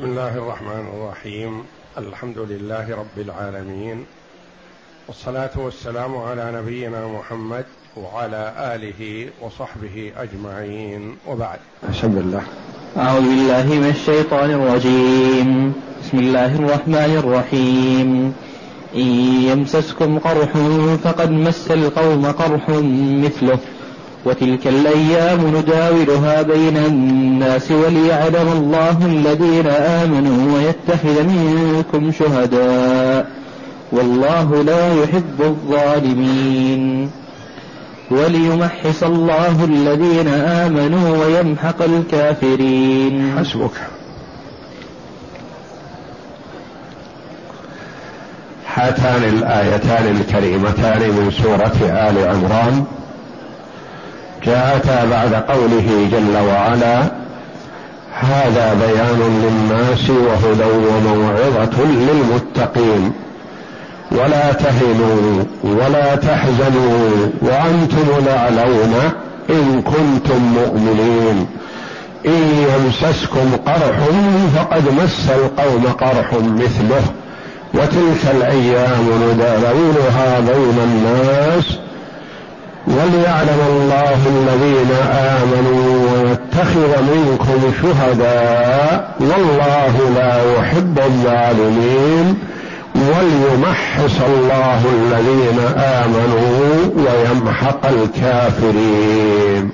بسم الله الرحمن الرحيم. الحمد لله رب العالمين. والصلاة والسلام على نبينا محمد وعلى آله وصحبه أجمعين. وبعد. بسم الله أعوذ بالله من الشيطان الرجيم. بسم الله الرحمن الرحيم. إن يمسسكم قرح فقد مس القوم قرح مثله. وتلك الأيام نداولها بين الناس وليعلم الله الذين آمنوا ويتخذ منكم شهداء والله لا يحب الظالمين. وليمحص الله الذين آمنوا ويمحق الكافرين. حسبك. هاتان الآيتان الكريمتان من سورة آل عمران. جاءتا بعد قوله جل وعلا هذا بيان للناس وهدى وموعظة للمتقين. ولا تهنوا ولا تحزنوا وأنتم الأعلون إن كنتم مؤمنين. إن يمسسكم قرح فقد مس القوم قرح مثله. وتلك الأيام نداولها بين الناس وليعلم الله الذين آمنوا ويتخذ منكم شهداء والله لا يحب الظالمين وليمحص الله الذين آمنوا ويمحق الكافرين.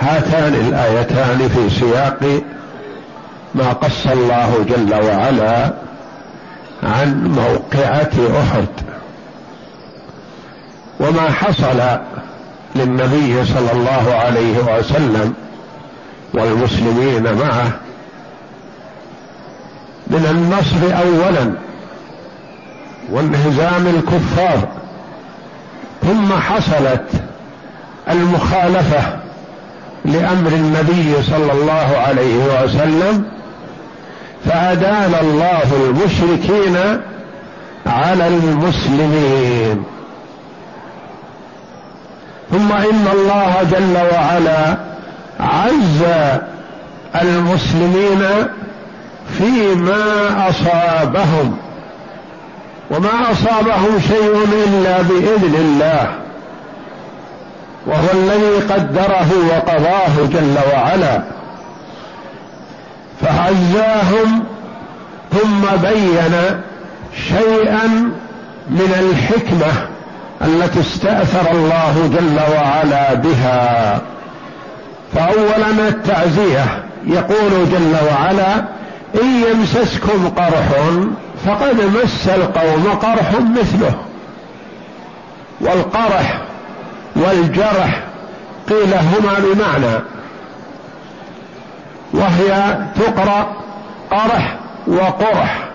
هاتان الآيتان في سياق ما قص الله جل وعلا عن موقعة أحد. وما حصل للنبي صلى الله عليه وسلم والمسلمين معه من النصر اولا وانهزام الكفار ثم حصلت المخالفة لأمر النبي صلى الله عليه وسلم فادال الله المشركين على المسلمين. ثم إن الله جل وعلا عز المسلمين فيما أصابهم وما أصابهم شيء إلا بإذن الله وهو الذي قدره وقضاه جل وعلا فعزاهم ثم بين شيئا من الحكمة التي استأثر الله جل وعلا بها. فاولا التعزية. يقول جل وعلا إن يمسسكم قرح فقد مس القوم قرح مثله. والقرح والجرح قيل هما بمعنى. وهي تقرأ قرح وقرح.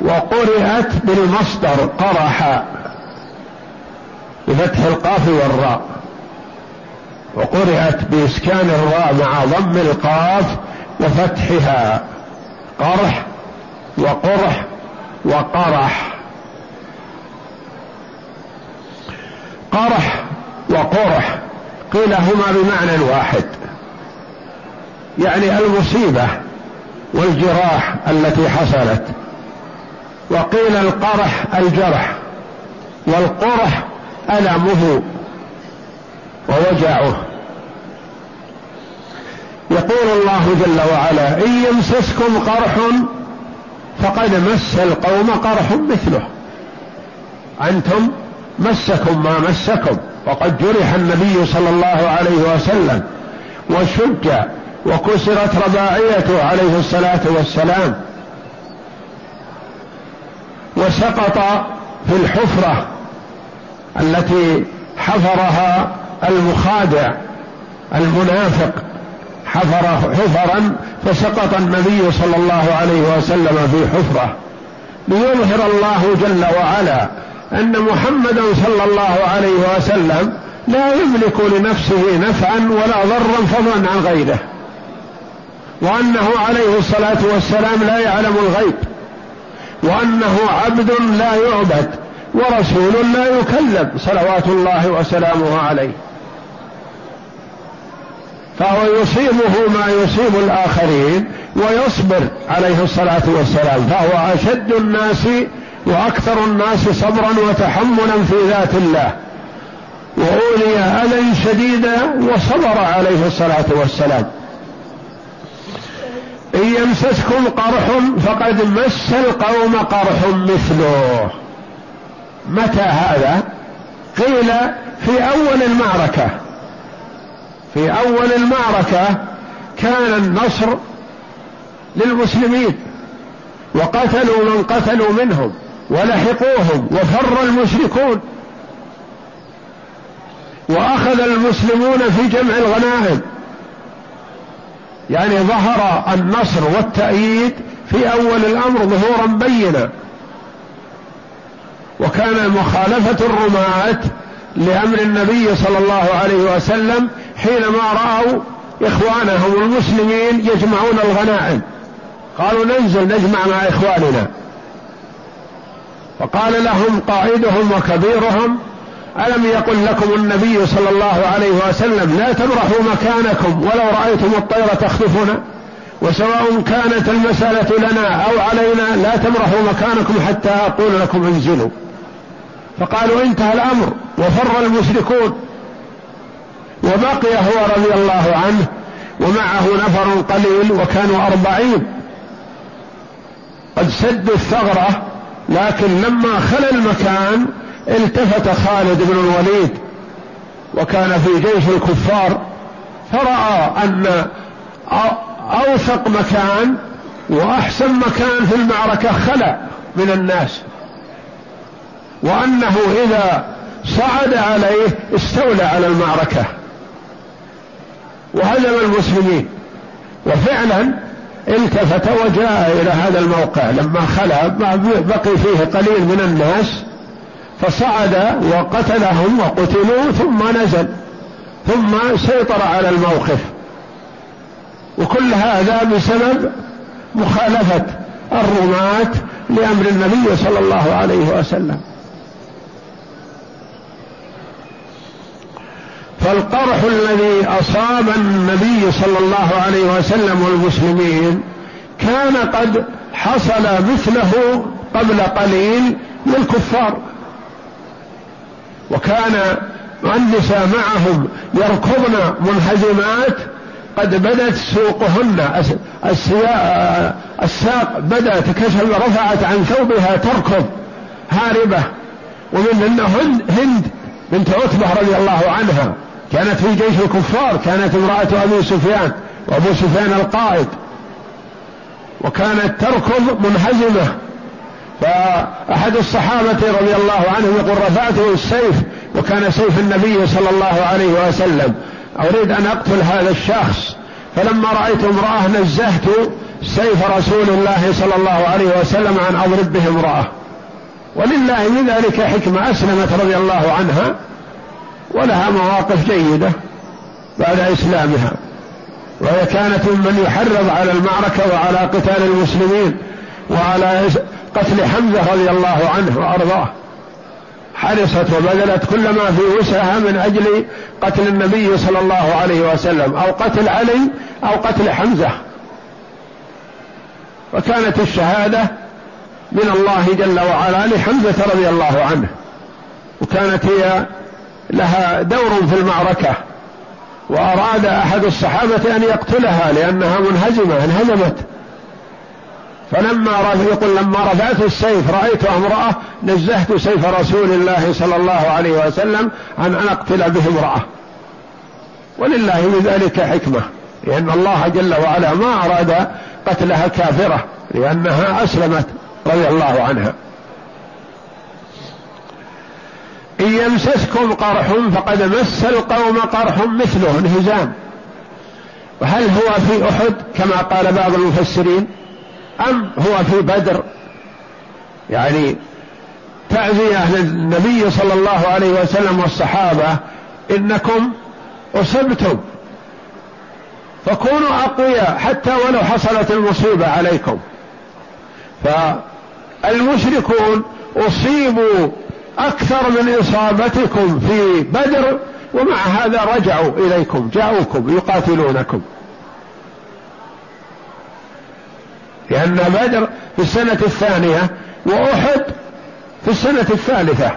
وقرئت بالمصدر قرح بفتح القاف والراء. وقرئت بإسكان الراء مع ضم القاف وفتحها. قرح وقرح وقرح. قرح وقرح. قيل هما بمعنى واحد. يعني المصيبة والجراح التي حصلت. وقيل القرح الجرح والقرح ألمه ووجعه. يقول الله جل وعلا إن يمسسكم قرح فقد مس القوم قرح مثله. أنتم مسكم ما مسكم وقد جرح النبي صلى الله عليه وسلم وشج وكسرت رباعيته عليه الصلاة والسلام. وسقط في الحفرة التي حفرها المخادع المنافق حفر حفرا فسقط النبي صلى الله عليه وسلم في حفرة. ليظهر الله جل وعلا أن محمدا صلى الله عليه وسلم لا يملك لنفسه نفعا ولا ضرا فضلا عن غيره وأنه عليه الصلاة والسلام لا يعلم الغيب. وأنه عبد لا يعبد ورسول لا يكذب صلوات الله وسلامه عليه. فهو يصيبه ما يصيب الآخرين ويصبر عليه الصلاة والسلام. فهو أشد الناس وأكثر الناس صبرا وتحملا في ذات الله. وأولي أذى شديدا وصبر عليه الصلاة والسلام. إن يمسسكم قرح فقد مس القوم قرح مثله. متى هذا؟ قيل في أول المعركة. في أول المعركة كان النصر للمسلمين وقتلوا من قتلوا منهم ولحقوهم وفر المشركون. وأخذ المسلمون في جمع الغنائم. يعني ظهر النصر والتأييد في أول الأمر ظهورا بينا. وكان مخالفة الرماة لأمر النبي صلى الله عليه وسلم حينما رأوا إخوانهم المسلمين يجمعون الغنائم. قالوا ننزل نجمع مع إخواننا. فقال لهم قائدهم وكبيرهم ألم يقل لكم النبي صلى الله عليه وسلم لا تبرحوا مكانكم ولو رأيتم الطير تخطفنا وسواء كانت المسألة لنا أو علينا لا تبرحوا مكانكم حتى أقول لكم انزلوا. فقالوا انتهى الأمر وفر المشركون وبقي هو رضي الله عنه ومعه نفر قليل وكانوا أربعين. قد سدوا الثغرة لكن لما خلى المكان التفت خالد بن الوليد وكان في جيش الكفار فرأى أن أوثق مكان وأحسن مكان في المعركة خلى من الناس وأنه إذا صعد عليه استولى على المعركة. وهزم المسلمين. وفعلا التفت وجاء إلى هذا الموقع لما خلا بقي فيه قليل من الناس فصعد وقتلهم وقتلوا ثم نزل. ثم سيطر على الموقف. وكل هذا بسبب مخالفة الرماة لأمر النبي صلى الله عليه وسلم. فالقرح الذي أصاب النبي صلى الله عليه وسلم والمسلمين كان قد حصل مثله قبل قليل للكفار. وكان النساء معهم يركضن منهزمات قد بدت سوقهن. الساق بدأت كشف رفعت عن ثوبها تركض هاربة. ومن هند, هند بنت عتبة رضي الله عنها كانت في جيش الكفار كانت امرأة أبي سفيان وأبو سفيان القائد. وكانت تركض منهزمة. فأحد الصحابة رضي الله عنهم يقول رفعته السيف وكان سيف النبي صلى الله عليه وسلم. أريد أن أقتل هذا الشخص. فلما رأيت امرأة نزهت سيف رسول الله صلى الله عليه وسلم أن أضرب به امرأة. ولله من ذلك حكمة. أسلمت رضي الله عنها ولها مواقف جيدة بعد إسلامها. وهي كانت ممن يحرض على المعركة وعلى قتال المسلمين وعلى قتل حمزة رضي الله عنه وأرضاه. حرصت وبذلت كل ما في وسعها من أجل قتل النبي صلى الله عليه وسلم أو قتل علي أو قتل حمزة. وكانت الشهادة من الله جل وعلا لحمزة رضي الله عنه. وكانت هي لها دور في المعركة. وأراد أحد الصحابة أن يقتلها لأنها منهزمة انهزمت. فلما يقول لما رفعت السيف رأيت امرأة نزهت سيف رسول الله صلى الله عليه وسلم عن أن أقتل به امرأة. ولله من ذلك حكمة. لأن الله جل وعلا ما أراد قتلها كافرة لأنها أسلمت رضي الله عنها. إن يمسسكم قرح فقد مس القوم قرح مثله انهزام. وهل هو في أحد كما قال بعض المفسرين؟ أم هو في بدر؟ يعني تعزية للنبي صلى الله عليه وسلم والصحابة إنكم أصبتم. فكونوا أقوياء حتى ولو حصلت المصيبة عليكم. فالمشركون أصيبوا أكثر من إصابتكم في بدر ومع هذا رجعوا إليكم جاءوكم يقاتلونكم. لأن بدر في السنة الثانية وأحد في السنة الثالثة.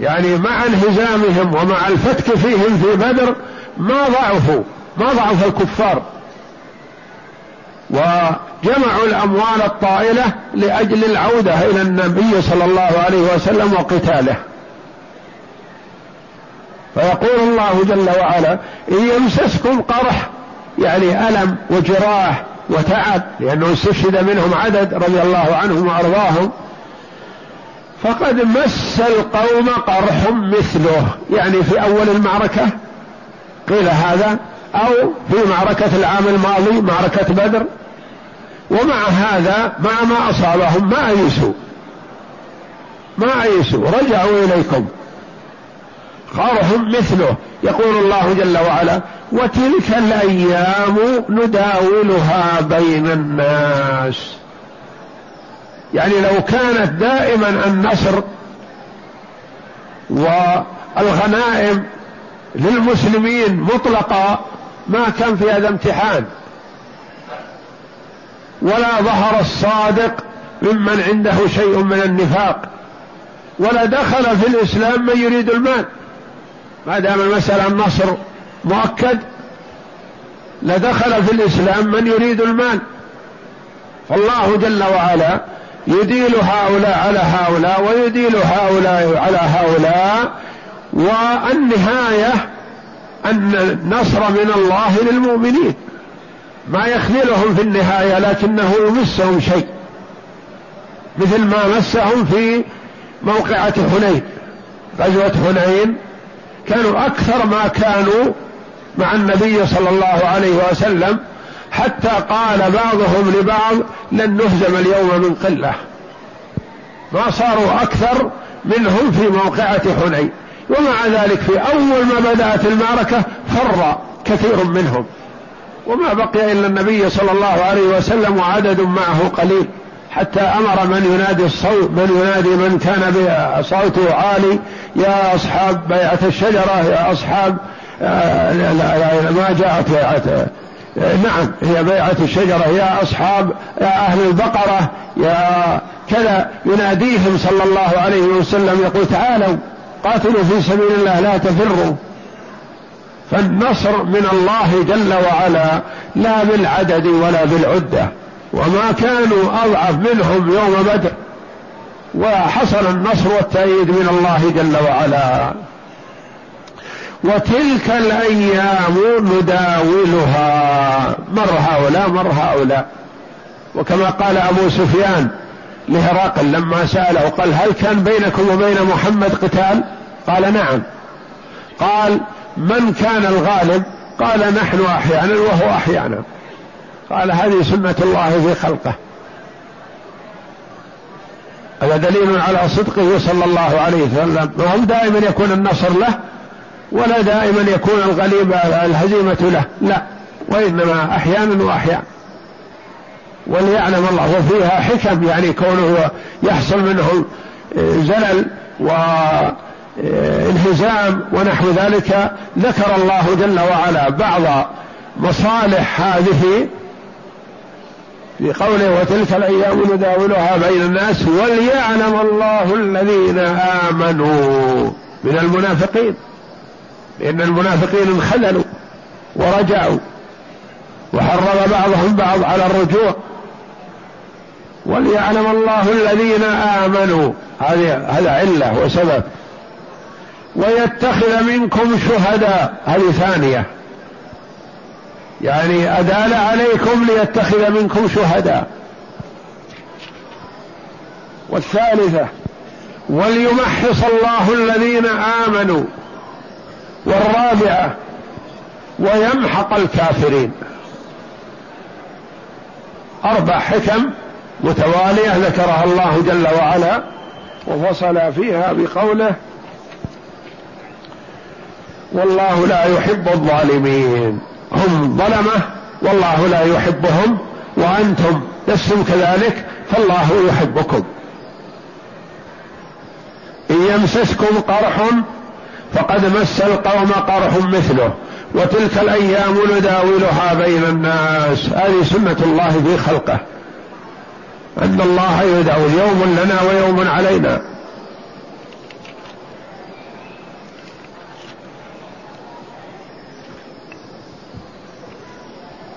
يعني مع انهزامهم ومع الفتك فيهم في بدر ما ضعفوا ما ضعف الكفار. وجمعوا الأموال الطائلة لأجل العودة إلى النبي صلى الله عليه وسلم وقتاله. فيقول الله جل وعلا إن يمسسكم قرح يعني ألم وجراح وتعب لأنه استشهد منهم عدد رضي الله عنهم وأرضاهم. فقد مس القوم قرح مثله يعني في أول المعركة قيل هذا أو في معركة العام الماضي معركة بدر. ومع هذا مع ما أصابهم ما أيسوا. ما أيسوا رجعوا إليكم. قرح مثله يقول الله جل وعلا وتلك الأيام نداولها بين الناس. يعني لو كانت دائما النصر والغنائم للمسلمين مطلقة ما كان في هذا امتحان. ولا ظهر الصادق ممن عنده شيء من النفاق. ولا دخل في الإسلام من يريد المال. ما دام المسألة النصر مؤكد لدخل في الإسلام من يريد المال. فالله جل وعلا يديل هؤلاء على هؤلاء ويديل هؤلاء على هؤلاء والنهاية أن النصر من الله للمؤمنين. ما يخذلهم في النهاية لكنه يمسهم شيء مثل ما مسهم في موقعة حنين. غزوة حنين كانوا أكثر ما كانوا مع النبي صلى الله عليه وسلم حتى قال بعضهم لبعض لن نهزم اليوم من قلة. ما صاروا أكثر منهم في موقعة حنين. ومع ذلك في أول ما بدأت المعركة فر كثير منهم. وما بقي إلا النبي صلى الله عليه وسلم وعدد معه قليل. حتى أمر من ينادي الصوت من ينادي من كان صوته عالي يا أصحاب بيعة الشجرة يا أصحاب ما جاءت بيعة. نعم هي بيعة الشجرة. يا أصحاب يا أهل البقرة يا كذا يناديهم صلى الله عليه وسلم يقول تعالوا قاتلوا في سبيل الله لا تفروا. فالنصر من الله جل وعلا لا بالعدد ولا بالعدة. وما كانوا أضعف منهم يوم بدر. وحصل النصر والتأييد من الله جل وعلا. وتلك الأيام نداولها. مر هؤلاء مر هؤلاء. وكما قال أبو سفيان لهراقل لما سأله قال هل كان بينكم وبين محمد قتال؟ قال نعم. قال من كان الغالب؟ قال نحن أحيانا وهو أحيانا. قال هذه سنة الله في خلقه. هذا دليل على صدقه صلى الله عليه وسلم. وهم دائما يكون النصر له ولا دائما يكون الغليب الهزيمة له. لا وإنما أحيانا وأحيانا وليعلم الله وفيها حكم يعني كونه يحصل منه زلل وانهزام ونحو ذلك. ذكر الله جل وعلا بعض مصالح هذه في قوله وتلك الأيام نداولها بين الناس وليعلم الله الذين آمنوا من المنافقين. لأن المنافقين انخذلوا ورجعوا وحرض بعضهم بعض على الرجوع. وليعلم الله الذين آمنوا. هذه هذا علة وسبب. ويتخذ منكم شهداء. هذه ثانية. يعني أدال عليكم ليتخذ منكم شهداء. والثالثة وليمحص الله الذين آمنوا. والرابعة ويمحق الكافرين. أربع حكم متوالية ذكرها الله جل وعلا وفصل فيها بقوله والله لا يحب الظالمين. هم ظلمة والله لا يحبهم وأنتم لستم كذلك فالله يحبكم. إن يمسسكم قرح فقد مس القوم قرح مثله وتلك الأيام نداولها بين الناس. هذه سنة الله في خلقه. أن الله يداول يوم لنا ويوم علينا.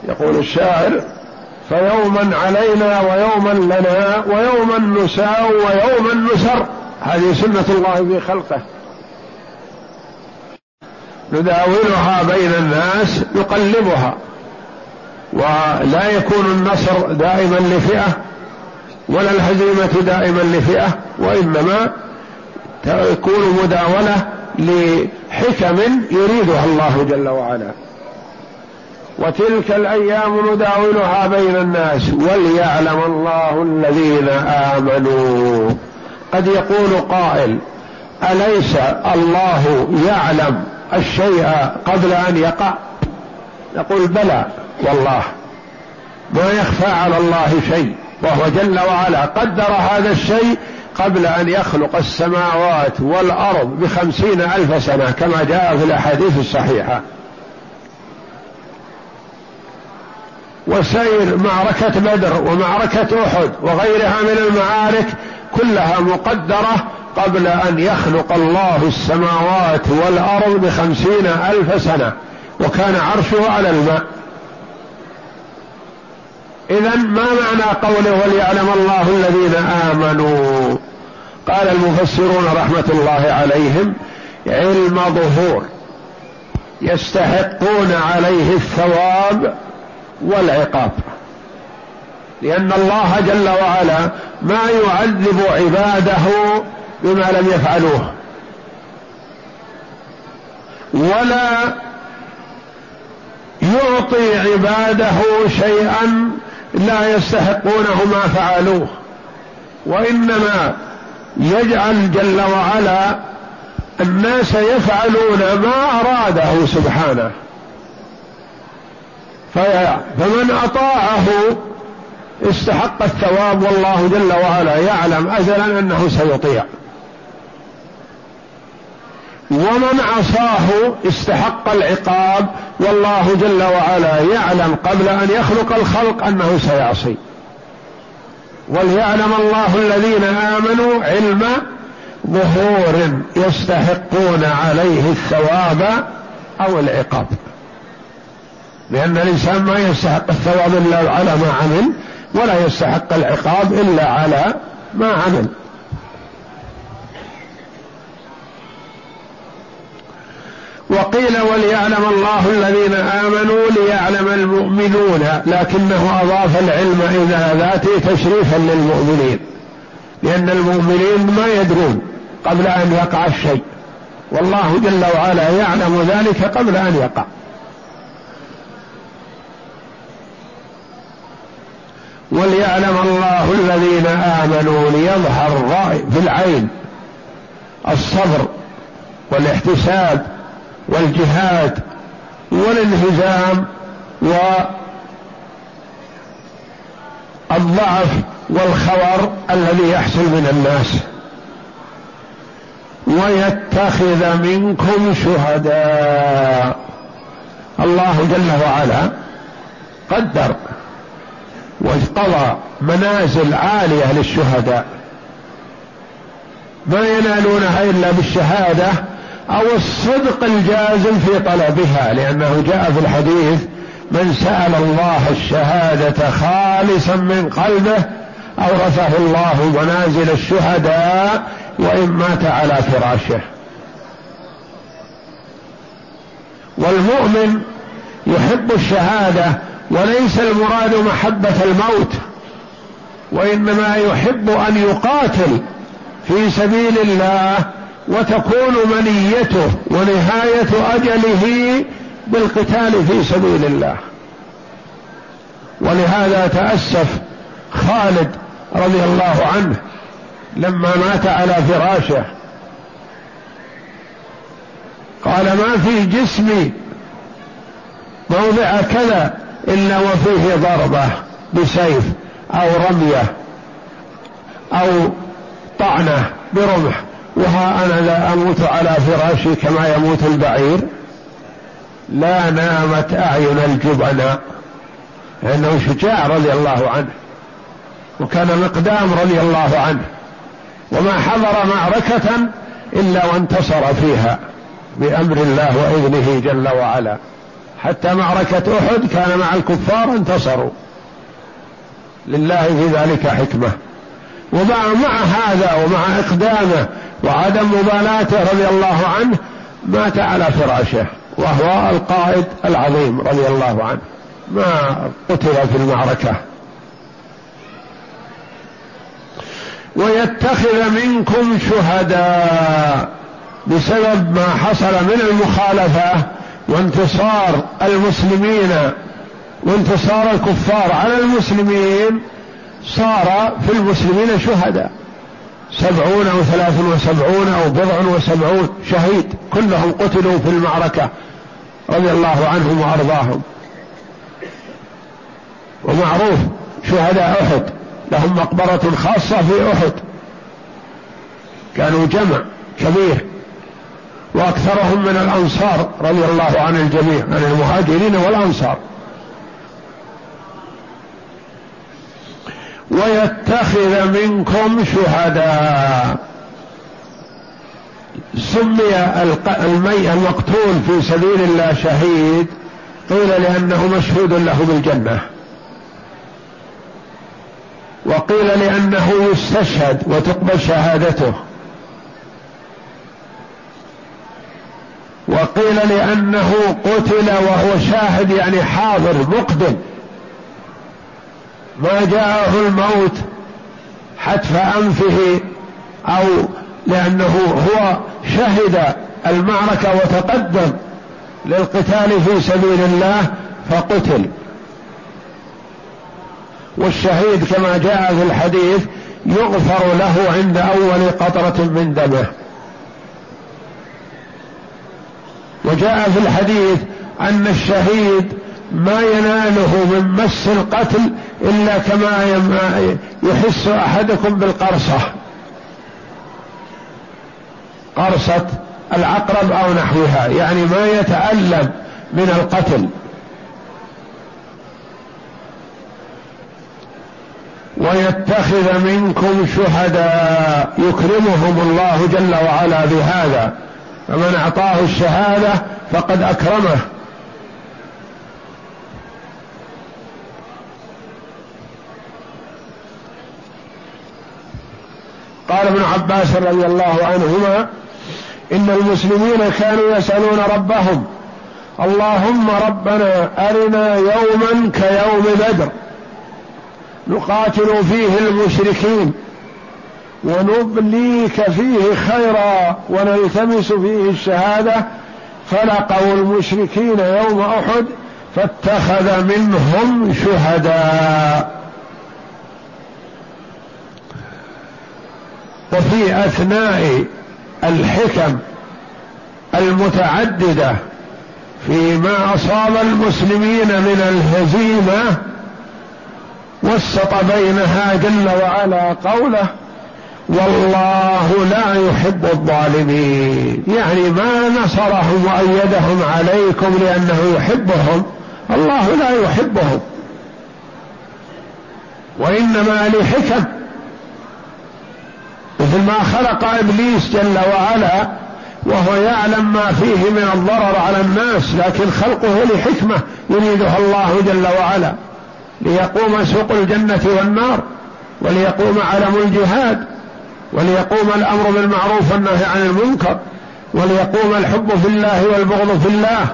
يقول الشاعر فيوما علينا ويوما لنا ويوما نساء ويوما نسر. هذه سنة الله في خلقه. نداولها بين الناس نقلبها. ولا يكون النصر دائما لفئة ولا الهزيمة دائما لفئة وإنما تكون مداولة لحكم يريدها الله جل وعلا. وتلك الأيام نداولها بين الناس وليعلم الله الذين آمنوا. قد يقول قائل أليس الله يعلم الشيء قبل أن يقع. نقول بلى والله. ما يخفى على الله شيء. وهو جل وعلا قدر هذا الشيء قبل أن يخلق السماوات والأرض بخمسين ألف سنة كما جاء في الأحاديث الصحيحة. وسير معركة بدر ومعركة أحد وغيرها من المعارك كلها مقدرة قبل أن يخلق الله السماوات والأرض بخمسين ألف سنة وكان عرشه على الماء. إذا ما معنى قوله وليعلم الله الذين آمنوا؟ قال المفسرون رحمة الله عليهم علم ظهور يستحقون عليه الثواب والعقاب. لأن الله جل وعلا ما يعذب عباده بما لم يفعلوه. ولا يعطي عباده شيئا لا يستحقونه ما فعلوه. وإنما يجعل جل وعلا الناس يفعلون ما أراده سبحانه. فمن أطاعه استحق الثواب والله جل وعلا يعلم ازلا أنه سيطيع. ومن عصاه استحق العقاب والله جل وعلا يعلم قبل أن يخلق الخلق أنه سيعصي. وليعلم الله الذين آمنوا علم ظهور يستحقون عليه الثواب أو العقاب. لأن الإنسان ما يستحق الثواب إلا على ما عمل ولا يستحق العقاب إلا على ما عمل. وقيل وليعلم الله الذين آمنوا ليعلم المؤمنون لكنه أضاف العلم إلى ذاته تشريفا للمؤمنين لأن المؤمنين ما يدرون قبل أن يقع الشيء والله جل وعلا يعلم ذلك قبل أن يقع. وليعلم الله الذين آمنوا ليظهر في العين الصبر والاحتساب والجهاد والانهزام والضعف والخور الذي يحصل من الناس. ويتخذ منكم شهداء. الله جل وعلا قدر وقضى منازل عالية للشهداء. ما ينالونها إلا بالشهادة أو الصدق الجازم في طلبها لأنه جاء في الحديث من سأل الله الشهادة خالصا من قلبه اورثه الله منازل الشهداء وإن مات على فراشه. والمؤمن يحب الشهادة وليس المراد محبة الموت وإنما يحب أن يقاتل في سبيل الله وتكون منيته ونهاية أجله بالقتال في سبيل الله. ولهذا تأسف خالد رضي الله عنه لما مات على فراشه. قال ما في جسمي موضع كذا إلا وفيه ضربة بسيف أو رمية أو طعنة برمح. وها أنا لا أموت على فراشي كما يموت البعير. لا نامت أعين الجبناء لأنه شجاع رضي الله عنه. وكان مقدام رضي الله عنه. وما حضر معركة إلا وانتصر فيها بأمر الله وإذنه جل وعلا. حتى معركة أحد كان مع الكفار انتصروا. لله في ذلك حكمة. ومع مع هذا ومع إقدامه وعدم مبالاته رضي الله عنه مات على فراشه وهو القائد العظيم رضي الله عنه. ما قتل في المعركة. ويتخذ منكم شهداء بسبب ما حصل من المخالفة وانتصار المسلمين وانتصار الكفار على المسلمين صار في المسلمين شهداء. سبعون أو ثلاث وسبعون أو بضع وسبعون شهيد. كلهم قتلوا في المعركة رضي الله عنهم وأرضاهم. ومعروف شهداء أحد. لهم مقبرة خاصة في أحد. كانوا جمع كبير. وأكثرهم من الأنصار رضي الله عن الجميع عن المهاجرين والأنصار. ويتخذ منكم شهداء. سمي المي المقتول في سبيل الله شهيد قيل لأنه مشهود له بالجنة. وقيل لأنه يستشهد وتقبل شهادته. وقيل لأنه قتل وهو شاهد يعني حاضر مقدم ما جاءه الموت حتف أنفه أو لأنه هو شهد المعركة وتقدم للقتال في سبيل الله فقتل. والشهيد كما جاء في الحديث يغفر له عند أول قطرة من دمه. وجاء في الحديث أن الشهيد ما يناله من مس القتل إلا كما يحس أحدكم بالقرصة. قرصة العقرب أو نحوها يعني ما يتألم من القتل. ويتخذ منكم شهداء يكرمهم الله جل وعلا بهذا. فمن أعطاه الشهادة فقد أكرمه. قال ابن عباس رضي الله عنهما إن المسلمين كانوا يسألون ربهم اللهم ربنا أرنا يوما كيوم بدر نقاتل فيه المشركين ونبليك فيه خيرا ونلتمس فيه الشهادة فلقوا المشركين يوم أحد فاتخذ منهم شهداء. وفي أثناء الحكم المتعددة فيما أصاب المسلمين من الهزيمة وسط بينها جل وعلا قوله والله لا يحب الظالمين. يعني ما نصرهم وأيدهم عليكم لأنه يحبهم الله لا يحبهم. وإنما لحكم مثل ما خلق إبليس جل وعلا وهو يعلم ما فيه من الضرر على الناس لكن خلقه لحكمة يريدها الله جل وعلا. ليقوم سوق الجنة والنار وليقوم علم الجهاد وليقوم الأمر بالمعروف والنهي عن المنكر وليقوم الحب في الله والبغض في الله.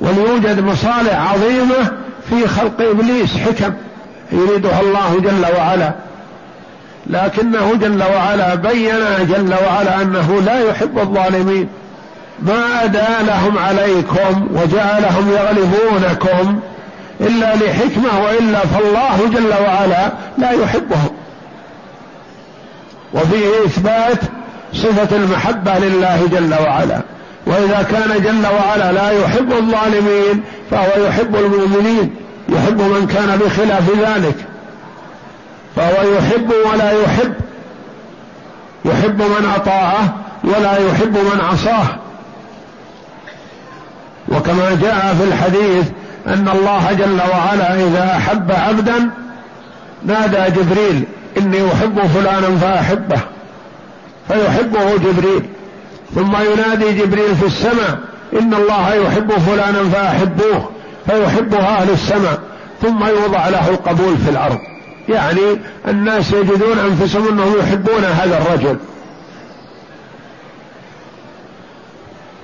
وليوجد مصالح عظيمة في خلق إبليس حكم يريدها الله جل وعلا. لكنه جل وعلا بين جل وعلا أنه لا يحب الظالمين. ما أدى لهم عليكم وجعلهم يغلبونكم إلا لحكمة وإلا فالله جل وعلا لا يحبهم. وفيه إثبات صفة المحبة لله جل وعلا. وإذا كان جل وعلا لا يحب الظالمين فهو يحب المؤمنين يحب من كان بخلاف ذلك. فهو يحب ولا يحب. يحب من أطاعه ولا يحب من عصاه. وكما جاء في الحديث أن الله جل وعلا إذا أحب عبدا نادى جبريل إني أحب فلانا فأحبه. فيحبه جبريل. ثم ينادي جبريل في السماء إن الله يحب فلانا فأحبوه. فيحبه أهل السماء. ثم يوضع له القبول في الأرض. يعني الناس يجدون أنفسهم أنهم يحبون هذا الرجل.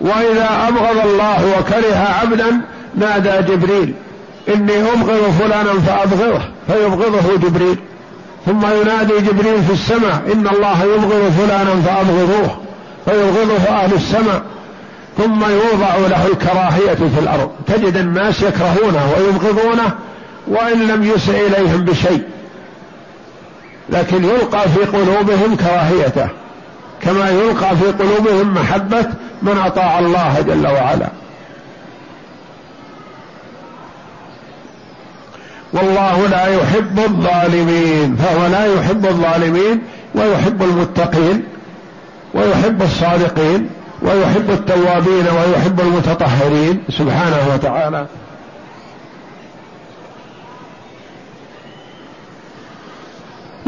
وإذا أبغض الله وكره عبدا نادى جبريل إني أبغض فلانا فأبغضه فيبغضه جبريل. ثم ينادي جبريل في السماء إن الله يبغض فلانا فأبغضوه فيبغضه أهل السماء. ثم يوضع له الكراهية في الأرض. تجد الناس يكرهونه ويبغضونه وإن لم يسع إليهم بشيء. لكن يلقى في قلوبهم كراهيته كما يلقى في قلوبهم محبة من أطاع الله جل وعلا. والله لا يحب الظالمين فهو لا يحب الظالمين ويحب المتقين ويحب الصادقين ويحب التوابين ويحب المتطهرين سبحانه وتعالى.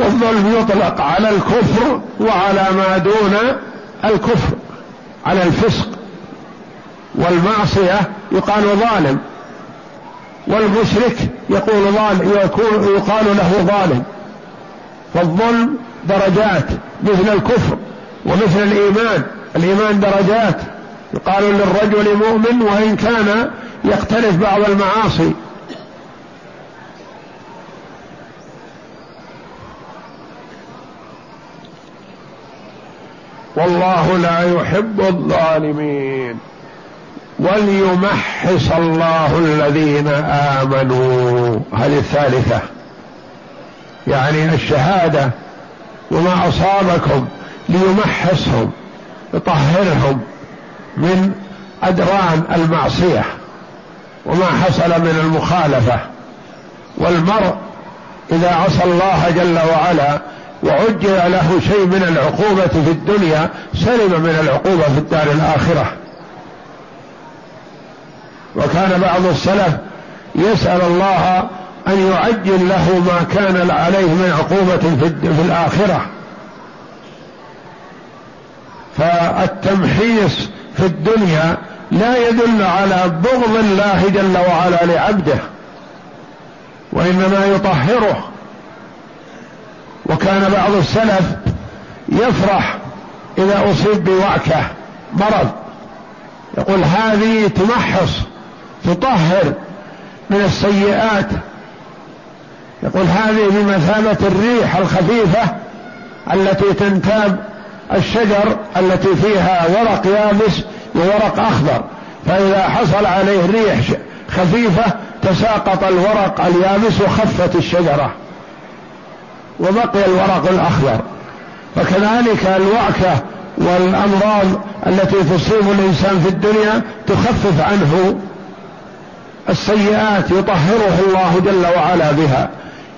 والظلم يطلق على الكفر وعلى ما دون الكفر على الفسق والمعصية يقال ظالم والمشرك يقول ظالم يقال له ظالم. فالظلم درجات مثل الكفر ومثل الإيمان الإيمان درجات يقال للرجل مؤمن وإن كان يقترف بعض المعاصي. والله لا يحب الظالمين وليمحص الله الذين آمنوا. هذه الثالثة. يعني الشهادة وما أصابكم ليمحصهم يطهرهم من أدران المعصية وما حصل من المخالفة. والمرء إذا عصى الله جل وعلا وعجل له شيء من العقوبة في الدنيا سلم من العقوبة في الدار الآخرة. وكان بعض السلف يسأل الله أن يعجل له ما كان عليه من عقوبة في الآخرة. فالتمحيص في الدنيا لا يدل على بغض الله جل وعلا لعبده وإنما يطهره. وكان بعض السلف يفرح إذا أصيب بوعكة مرض. يقول هذه تمحص تطهر من السيئات. يقول هذه بمثابه الريح الخفيفة التي تنتاب الشجر التي فيها ورق يابس وورق أخضر. فإذا حصل عليه ريح خفيفة تساقط الورق اليابس وخفت الشجرة. وبقي الورق الأخضر. فكذلك الوعكة والأمراض التي تصيب الإنسان في الدنيا تخفف عنه السيئات يطهره الله جل وعلا بها.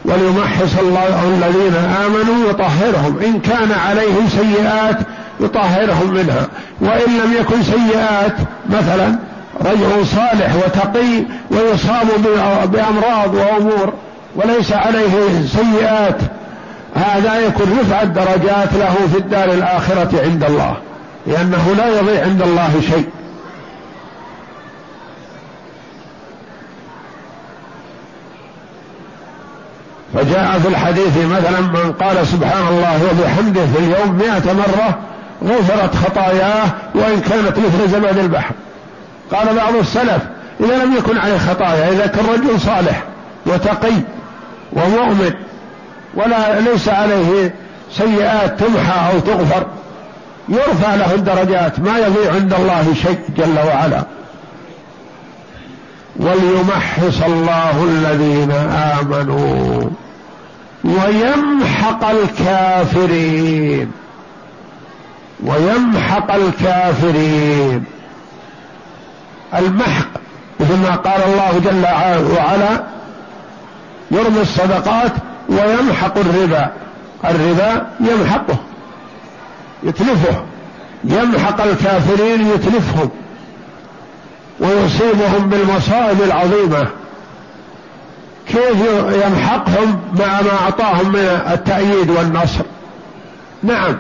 وليمحص الله الذين آمنوا يطهرهم. إن كان عليهم سيئات يطهرهم منها. وإن لم يكن سيئات مثلا رجل صالح وتقي ويصاب بأمراض وأمور وليس عليه سيئات هذا يكون رفع الدرجات له في الدار الآخرة عند الله لأنه لا يضيع عند الله شيء. فجاء في الحديث مثلا من قال سبحان الله وبحمده في اليوم مئة مرة غفرت خطاياه وإن كانت مثل زبد البحر. قال بعض السلف إذا لم يكن عليه خطايا إذا كان رجل صالح وتقي ومؤمن ولا ليس عليه سيئات تمحى أو تغفر. يرفع له الدرجات ما يضيع عند الله شيء جل وعلا. وليمحص الله الذين آمنوا ويمحق الكافرين. ويمحق الكافرين. المحق مثل ما قال الله جل وعلا يرمي الصدقات ويمحق الربا. الربا يمحقه يتلفه. يمحق الكافرين يتلفهم ويصيبهم بالمصائب العظيمة. كيف يمحقهم مع ما أعطاهم من التأييد والنصر؟ نعم.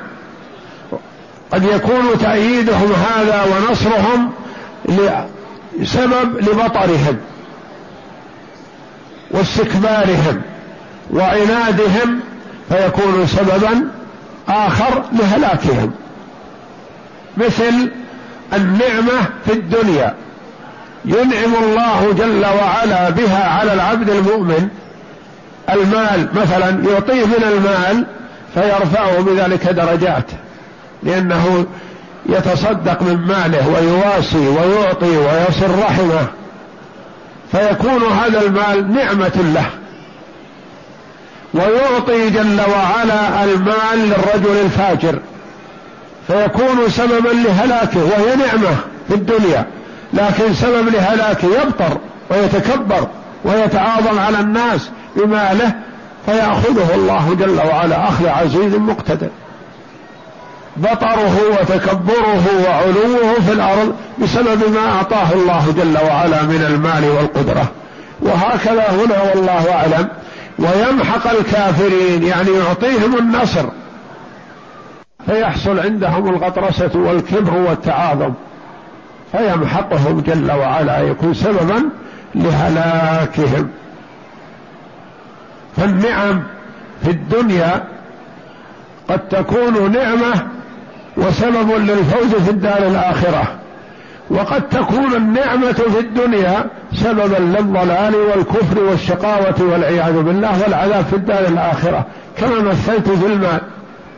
قد يكون تأييدهم هذا ونصرهم لسبب لبطرهم واستكبارهم. وعنادهم فيكون سببا آخر لهلاكهم. مثل النعمة في الدنيا. ينعم الله جل وعلا بها على العبد المؤمن المال. مثلا يعطيه من المال فيرفعه بذلك درجات. لأنه يتصدق من ماله ويواسي ويعطي ويصل رحمه. فيكون هذا المال نعمة له. ويعطي جل وعلا المال للرجل الفاجر. فيكون سببا لهلاكه وهي نعمة في الدنيا. لكن سبب لهلاكه يبطر ويتكبر ويتعاظم على الناس بماله فيأخذه الله جل وعلا أخذ عزيز مقتدر. بطره وتكبره وعلوه في الأرض بسبب ما أعطاه الله جل وعلا من المال والقدرة. وهكذا هنا والله أعلم. ويمحق الكافرين يعني يعطيهم النصر. فيحصل عندهم الغطرسة والكبر والتعاظم. فيمحقهم جل وعلا يكون سببا لهلاكهم. فالنعم في الدنيا قد تكون نعمة وسبب للفوز في الدار الآخرة. وقد تكون النعمة في الدنيا سببا للضلال والكفر والشقاوة والعياذ بالله والعذاب في الدار الآخرة. كما مثلت في المال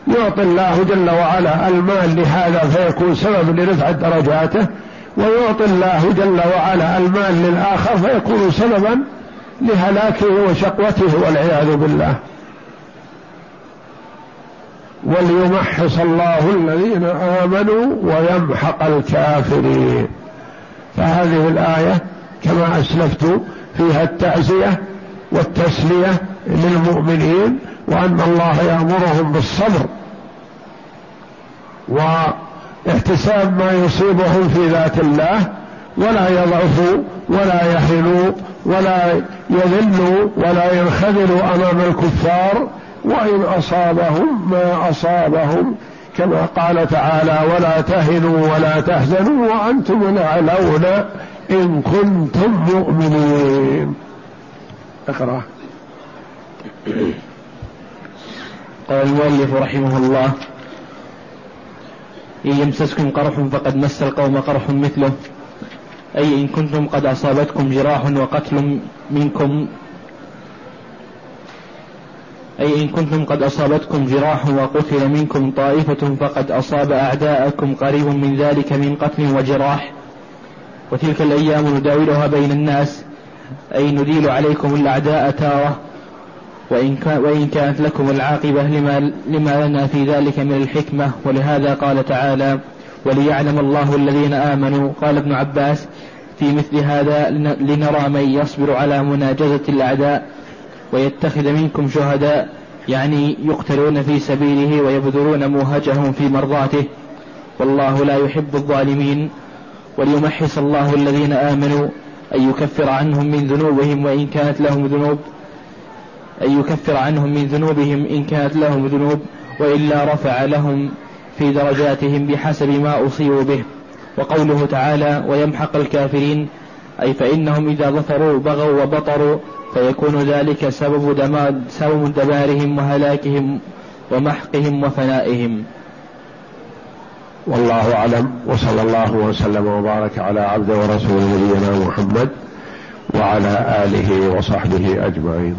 يعطي الله جل وعلا المال لهذا فيكون سبب لرفعه درجاته ويعطي الله جل وعلا المال للآخر فيكون سببا لهلاكه وشقوته والعياذ بالله. وليمحص الله الذين آمنوا ويمحق الكافرين. فهذه الآية كما أسلفت فيها التعزية والتسلية للمؤمنين وأن الله يأمرهم بالصبر واحتساب ما يصيبهم في ذات الله ولا يضعفوا ولا يهنوا ولا يذلوا ولا ينخذلوا أمام الكفار وإن أصابهم ما أصابهم كما قال تعالى ولا تهنوا ولا تحزنوا وأنتم الأعلون إن كنتم مؤمنين. اقرأ. قال المؤلف رحمه الله إن يمسسكم قرح فقد مس القوم قرح مثله أي إن كنتم قد أصابتكم جراح وقتل منكم أي إن كنتم قد أصابتكم جراح وقتل منكم طائفة فقد أصاب أعداءكم قريب من ذلك من قتل وجراح. وتلك الأيام نداولها بين الناس. أي نديل عليكم الأعداء تارة. وإن, وإن كانت لكم العاقبة لما, لما لنا في ذلك من الحكمة. ولهذا قال تعالى وليعلم الله الذين آمنوا قال ابن عباس في مثل هذا لنرى من يصبر على مناجزة الأعداء ويتخذ منكم شهداء يعني يقتلون في سبيله ويبذلون موهجهم في مرضاته. والله لا يحب الظالمين. وليمحص الله الذين آمنوا أن يكفر عنهم من ذنوبهم وإن كانت لهم ذنوب أن يكفر عنهم من ذنوبهم إن كانت لهم ذنوب وإلا رفع لهم في درجاتهم بحسب ما أصيبوا به. وقوله تعالى ويمحق الكافرين أي فإنهم إذا ظفروا بغوا وبطروا فيكون ذلك سبب دمار سبب دمارهم وهلاكهم ومحقهم وفنائهم. والله أعلم. وصلى الله وسلم وبارك على عبد ورسول نبينا محمد وعلى آله وصحبه أجمعين.